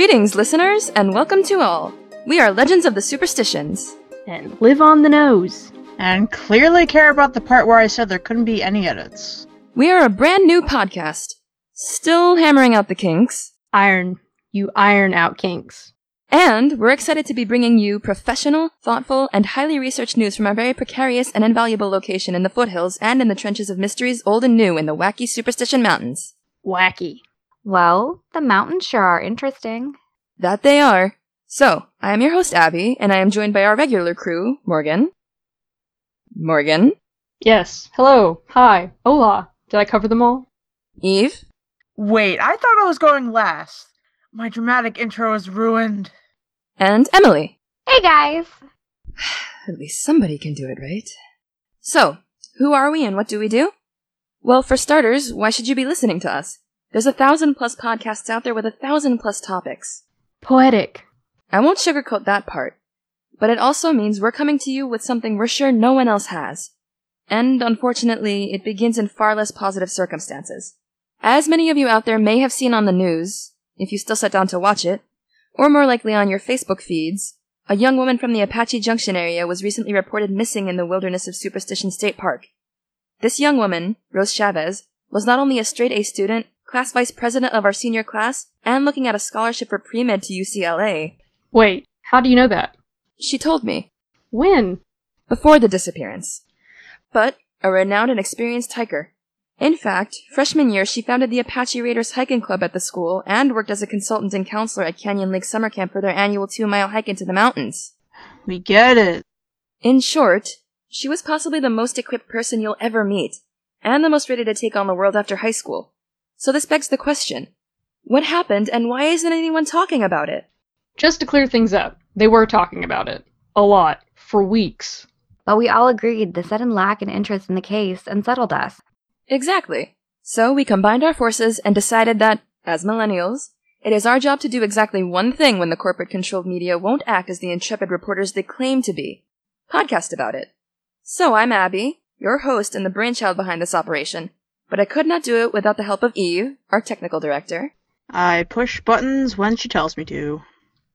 Greetings, listeners, and welcome to all. We are Legends of the Superstitions. And live on the nose. And clearly care about the part where I said there couldn't be any edits. We are a brand new podcast, still hammering out the kinks, Iron. You iron out kinks. and we're excited to be bringing you professional, thoughtful, and highly researched news from our very precarious and invaluable location in the foothills and in the trenches of mysteries old and new in the wacky Superstition Mountains. Wacky. Well, the mountains sure are interesting. That they are. So, I am your host, Abby, and I am joined by our regular crew, Morgan. Morgan. Yes. Hello. Hi. Hola. Did I cover them all? Eve. Wait, I thought I was going last. My dramatic intro is ruined. And Emily. Hey guys! At least somebody can do it, right? So, who are we and what do we do? Well, for starters, why should you be listening to us? There's a thousand plus podcasts out there with a thousand plus topics. Poetic. I won't sugarcoat that part, but it also means we're coming to you with something we're sure no one else has. And unfortunately, it begins in far less positive circumstances. As many of you out there may have seen on the news, if you still sat down to watch it, or more likely on your Facebook feeds, a young woman from the Apache Junction area was recently reported missing in the wilderness of Superstition State Park. This young woman, Rose Chavez, was not only a straight A student, class vice president of our senior class, and looking at a scholarship for pre-med to UCLA. Wait, how do you know that? She told me, When? before the disappearance. But a renowned and experienced hiker. In fact, freshman year she founded the Apache Raiders hiking club at the school and worked as a consultant and counselor at Canyon Lake Summer Camp for their annual two mile hike into the mountains. We get it. In short, she was possibly the most equipped person you'll ever meet, and the most ready to take on the world after high school. So this begs the question what happened and why isn't anyone talking about it? Just to clear things up, they were talking about it. A lot. For weeks. But we all agreed the sudden lack in interest in the case unsettled us. Exactly. So we combined our forces and decided that, as millennials, it is our job to do exactly one thing when the corporate controlled media won't act as the intrepid reporters they claim to be podcast about it. So I'm Abby, your host and the brainchild behind this operation, but I could not do it without the help of Eve, our technical director, I push buttons when she tells me to.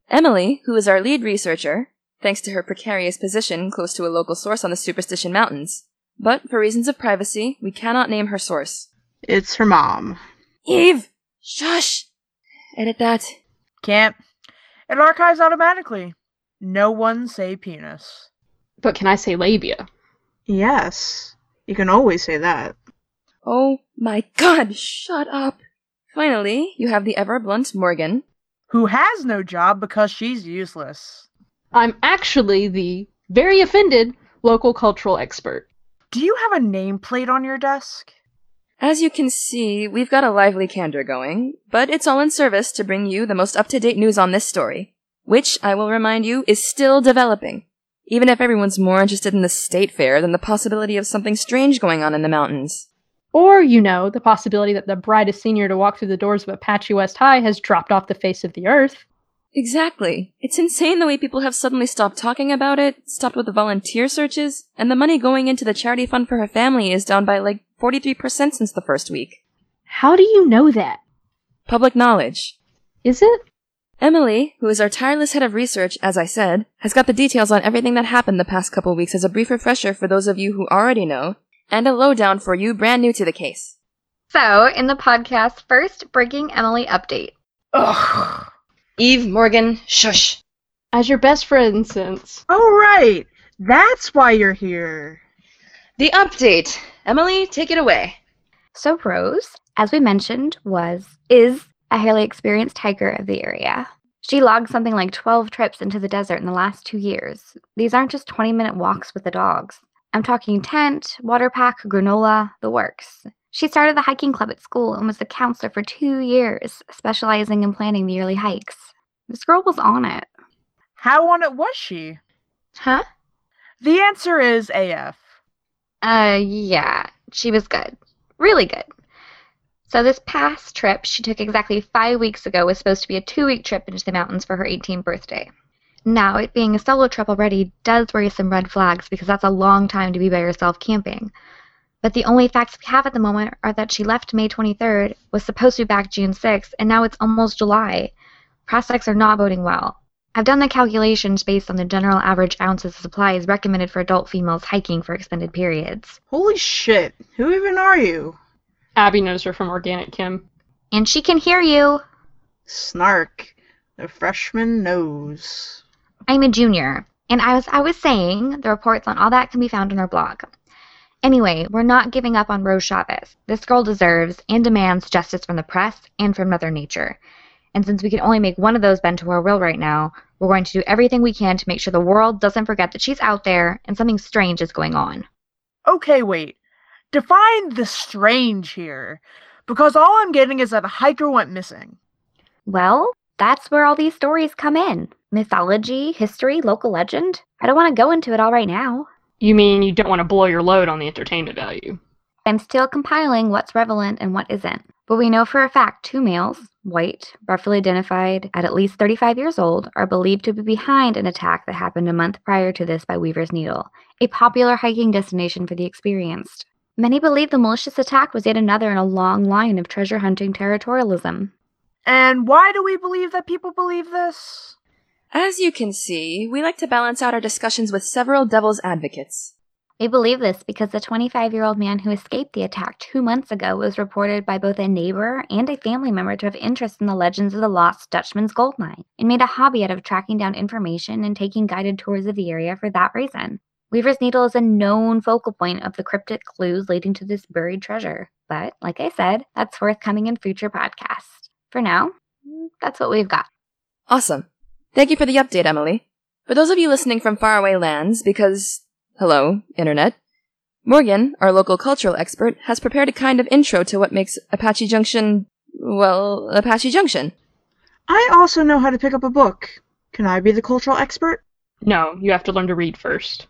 Emily, who is our lead researcher, thanks to her precarious position close to a local source on the Superstition Mountains. But for reasons of privacy, we cannot name her source. It's her mom. Eve! Shush! Edit that. Can't. It archives automatically. No one say penis. But can I say labia? Yes. You can always say that. Oh my god, shut up! Finally, you have the ever blunt Morgan. Who has no job because she's useless. I'm actually the very offended local cultural expert. Do you have a nameplate on your desk? As you can see, we've got a lively candor going, but it's all in service to bring you the most up to date news on this story, which, I will remind you, is still developing, even if everyone's more interested in the state fair than the possibility of something strange going on in the mountains. Or, you know, the possibility that the brightest senior to walk through the doors of Apache West High has dropped off the face of the earth. Exactly. It's insane the way people have suddenly stopped talking about it, stopped with the volunteer searches, and the money going into the charity fund for her family is down by like 43% since the first week. How do you know that? Public knowledge. Is it? Emily, who is our tireless head of research, as I said, has got the details on everything that happened the past couple weeks as a brief refresher for those of you who already know, and a lowdown for you brand new to the case. So, in the podcast, first breaking Emily update. Ugh. Eve Morgan, shush. As your best friend since. Oh, right. That's why you're here. The update. Emily, take it away. So, Rose, as we mentioned, was, is a highly experienced hiker of the area. She logged something like 12 trips into the desert in the last two years. These aren't just 20 minute walks with the dogs. I'm talking tent, water pack, granola, the works. She started the hiking club at school and was the counselor for two years, specializing in planning the yearly hikes. This girl was on it. How on it was she? Huh? The answer is AF. Uh, yeah, she was good. Really good. So, this past trip she took exactly five weeks ago was supposed to be a two week trip into the mountains for her 18th birthday. Now, it being a solo trip already does raise some red flags because that's a long time to be by yourself camping. But the only facts we have at the moment are that she left May 23rd, was supposed to be back June 6th, and now it's almost July. Prospects are not boding well. I've done the calculations based on the general average ounces of supplies recommended for adult females hiking for extended periods. Holy shit. Who even are you? Abby knows her from Organic Chem. And she can hear you. Snark. The freshman knows. I'm a junior. And as I was saying, the reports on all that can be found on our blog. Anyway, we're not giving up on Rose Chavez. This girl deserves and demands justice from the press and from Mother Nature. And since we can only make one of those bend to our will right now, we're going to do everything we can to make sure the world doesn't forget that she's out there and something strange is going on. Okay, wait. Define the strange here. Because all I'm getting is that a hiker went missing. Well, that's where all these stories come in mythology, history, local legend. I don't want to go into it all right now. You mean you don't want to blow your load on the entertainment value? I'm still compiling what's relevant and what isn't. But we know for a fact two males, white, roughly identified at at least 35 years old, are believed to be behind an attack that happened a month prior to this by Weaver's Needle, a popular hiking destination for the experienced. Many believe the malicious attack was yet another in a long line of treasure hunting territorialism. And why do we believe that people believe this? As you can see, we like to balance out our discussions with several devil's advocates. We believe this because the 25 year old man who escaped the attack two months ago was reported by both a neighbor and a family member to have interest in the legends of the lost Dutchman's gold mine and made a hobby out of tracking down information and taking guided tours of the area for that reason. Weaver's Needle is a known focal point of the cryptic clues leading to this buried treasure. But, like I said, that's forthcoming in future podcasts. For now, that's what we've got. Awesome. Thank you for the update, Emily. For those of you listening from faraway lands, because, hello, Internet, Morgan, our local cultural expert, has prepared a kind of intro to what makes Apache Junction, well, Apache Junction. I also know how to pick up a book. Can I be the cultural expert? No, you have to learn to read first.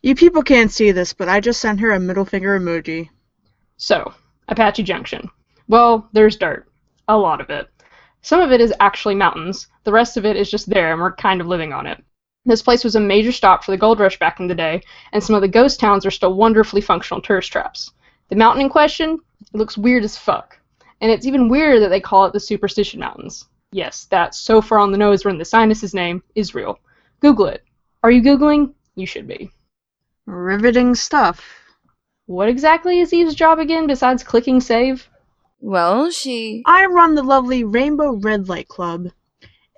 You people can't see this, but I just sent her a middle finger emoji. So, Apache Junction. Well, there's dirt. A lot of it. Some of it is actually mountains. The rest of it is just there, and we're kind of living on it. This place was a major stop for the gold rush back in the day, and some of the ghost towns are still wonderfully functional tourist traps. The mountain in question it looks weird as fuck. And it's even weirder that they call it the Superstition Mountains. Yes, that's so far on the nose when the sinus's name is real. Google it. Are you Googling? You should be. Riveting stuff. What exactly is Eve's job again besides clicking save? Well, she. I run the lovely Rainbow Red Light Club.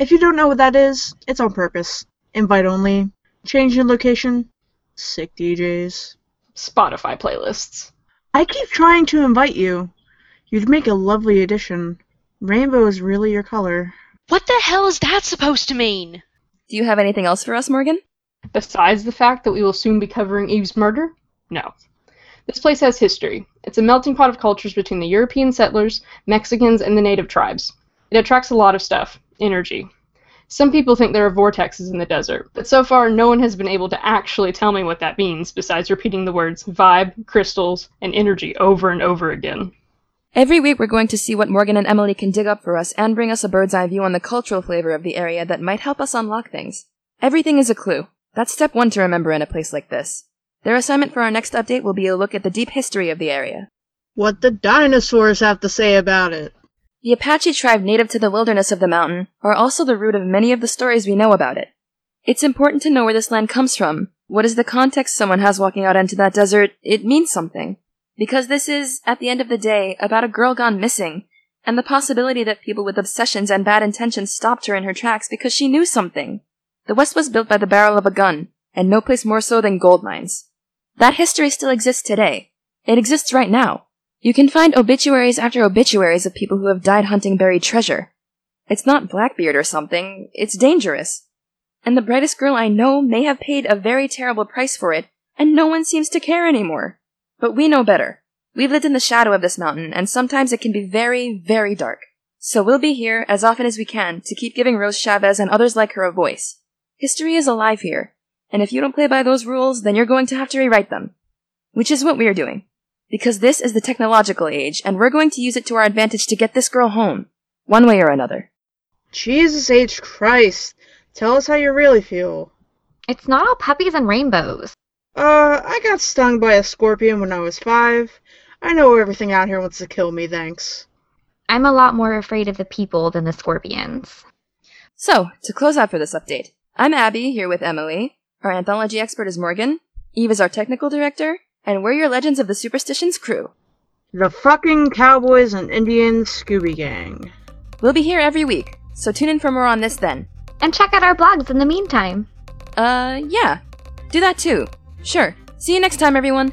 If you don't know what that is, it's on purpose. Invite only. Change your location. Sick DJs. Spotify playlists. I keep trying to invite you. You'd make a lovely addition. Rainbow is really your color. What the hell is that supposed to mean? Do you have anything else for us, Morgan? Besides the fact that we will soon be covering Eve's murder? No. This place has history. It's a melting pot of cultures between the European settlers, Mexicans, and the native tribes. It attracts a lot of stuff energy. Some people think there are vortexes in the desert, but so far no one has been able to actually tell me what that means besides repeating the words vibe, crystals, and energy over and over again. Every week we're going to see what Morgan and Emily can dig up for us and bring us a bird's eye view on the cultural flavor of the area that might help us unlock things. Everything is a clue. That's step one to remember in a place like this. Their assignment for our next update will be a look at the deep history of the area. What the dinosaurs have to say about it. The Apache tribe native to the wilderness of the mountain are also the root of many of the stories we know about it. It's important to know where this land comes from. What is the context someone has walking out into that desert? It means something. Because this is, at the end of the day, about a girl gone missing, and the possibility that people with obsessions and bad intentions stopped her in her tracks because she knew something. The West was built by the barrel of a gun, and no place more so than gold mines. That history still exists today. It exists right now. You can find obituaries after obituaries of people who have died hunting buried treasure. It's not Blackbeard or something, it's dangerous. And the brightest girl I know may have paid a very terrible price for it, and no one seems to care anymore. But we know better. We've lived in the shadow of this mountain, and sometimes it can be very, very dark. So we'll be here as often as we can to keep giving Rose Chavez and others like her a voice. History is alive here, and if you don't play by those rules, then you're going to have to rewrite them. Which is what we're doing. Because this is the technological age, and we're going to use it to our advantage to get this girl home. One way or another. Jesus H. Christ. Tell us how you really feel. It's not all puppies and rainbows. Uh, I got stung by a scorpion when I was five. I know everything out here wants to kill me, thanks. I'm a lot more afraid of the people than the scorpions. So, to close out for this update, I'm Abby here with Emily. Our anthology expert is Morgan. Eve is our technical director, and we're your Legends of the Superstitions crew. The fucking Cowboys and Indians Scooby Gang. We'll be here every week, so tune in for more on this then. And check out our blogs in the meantime. Uh, yeah. Do that too. Sure. See you next time, everyone.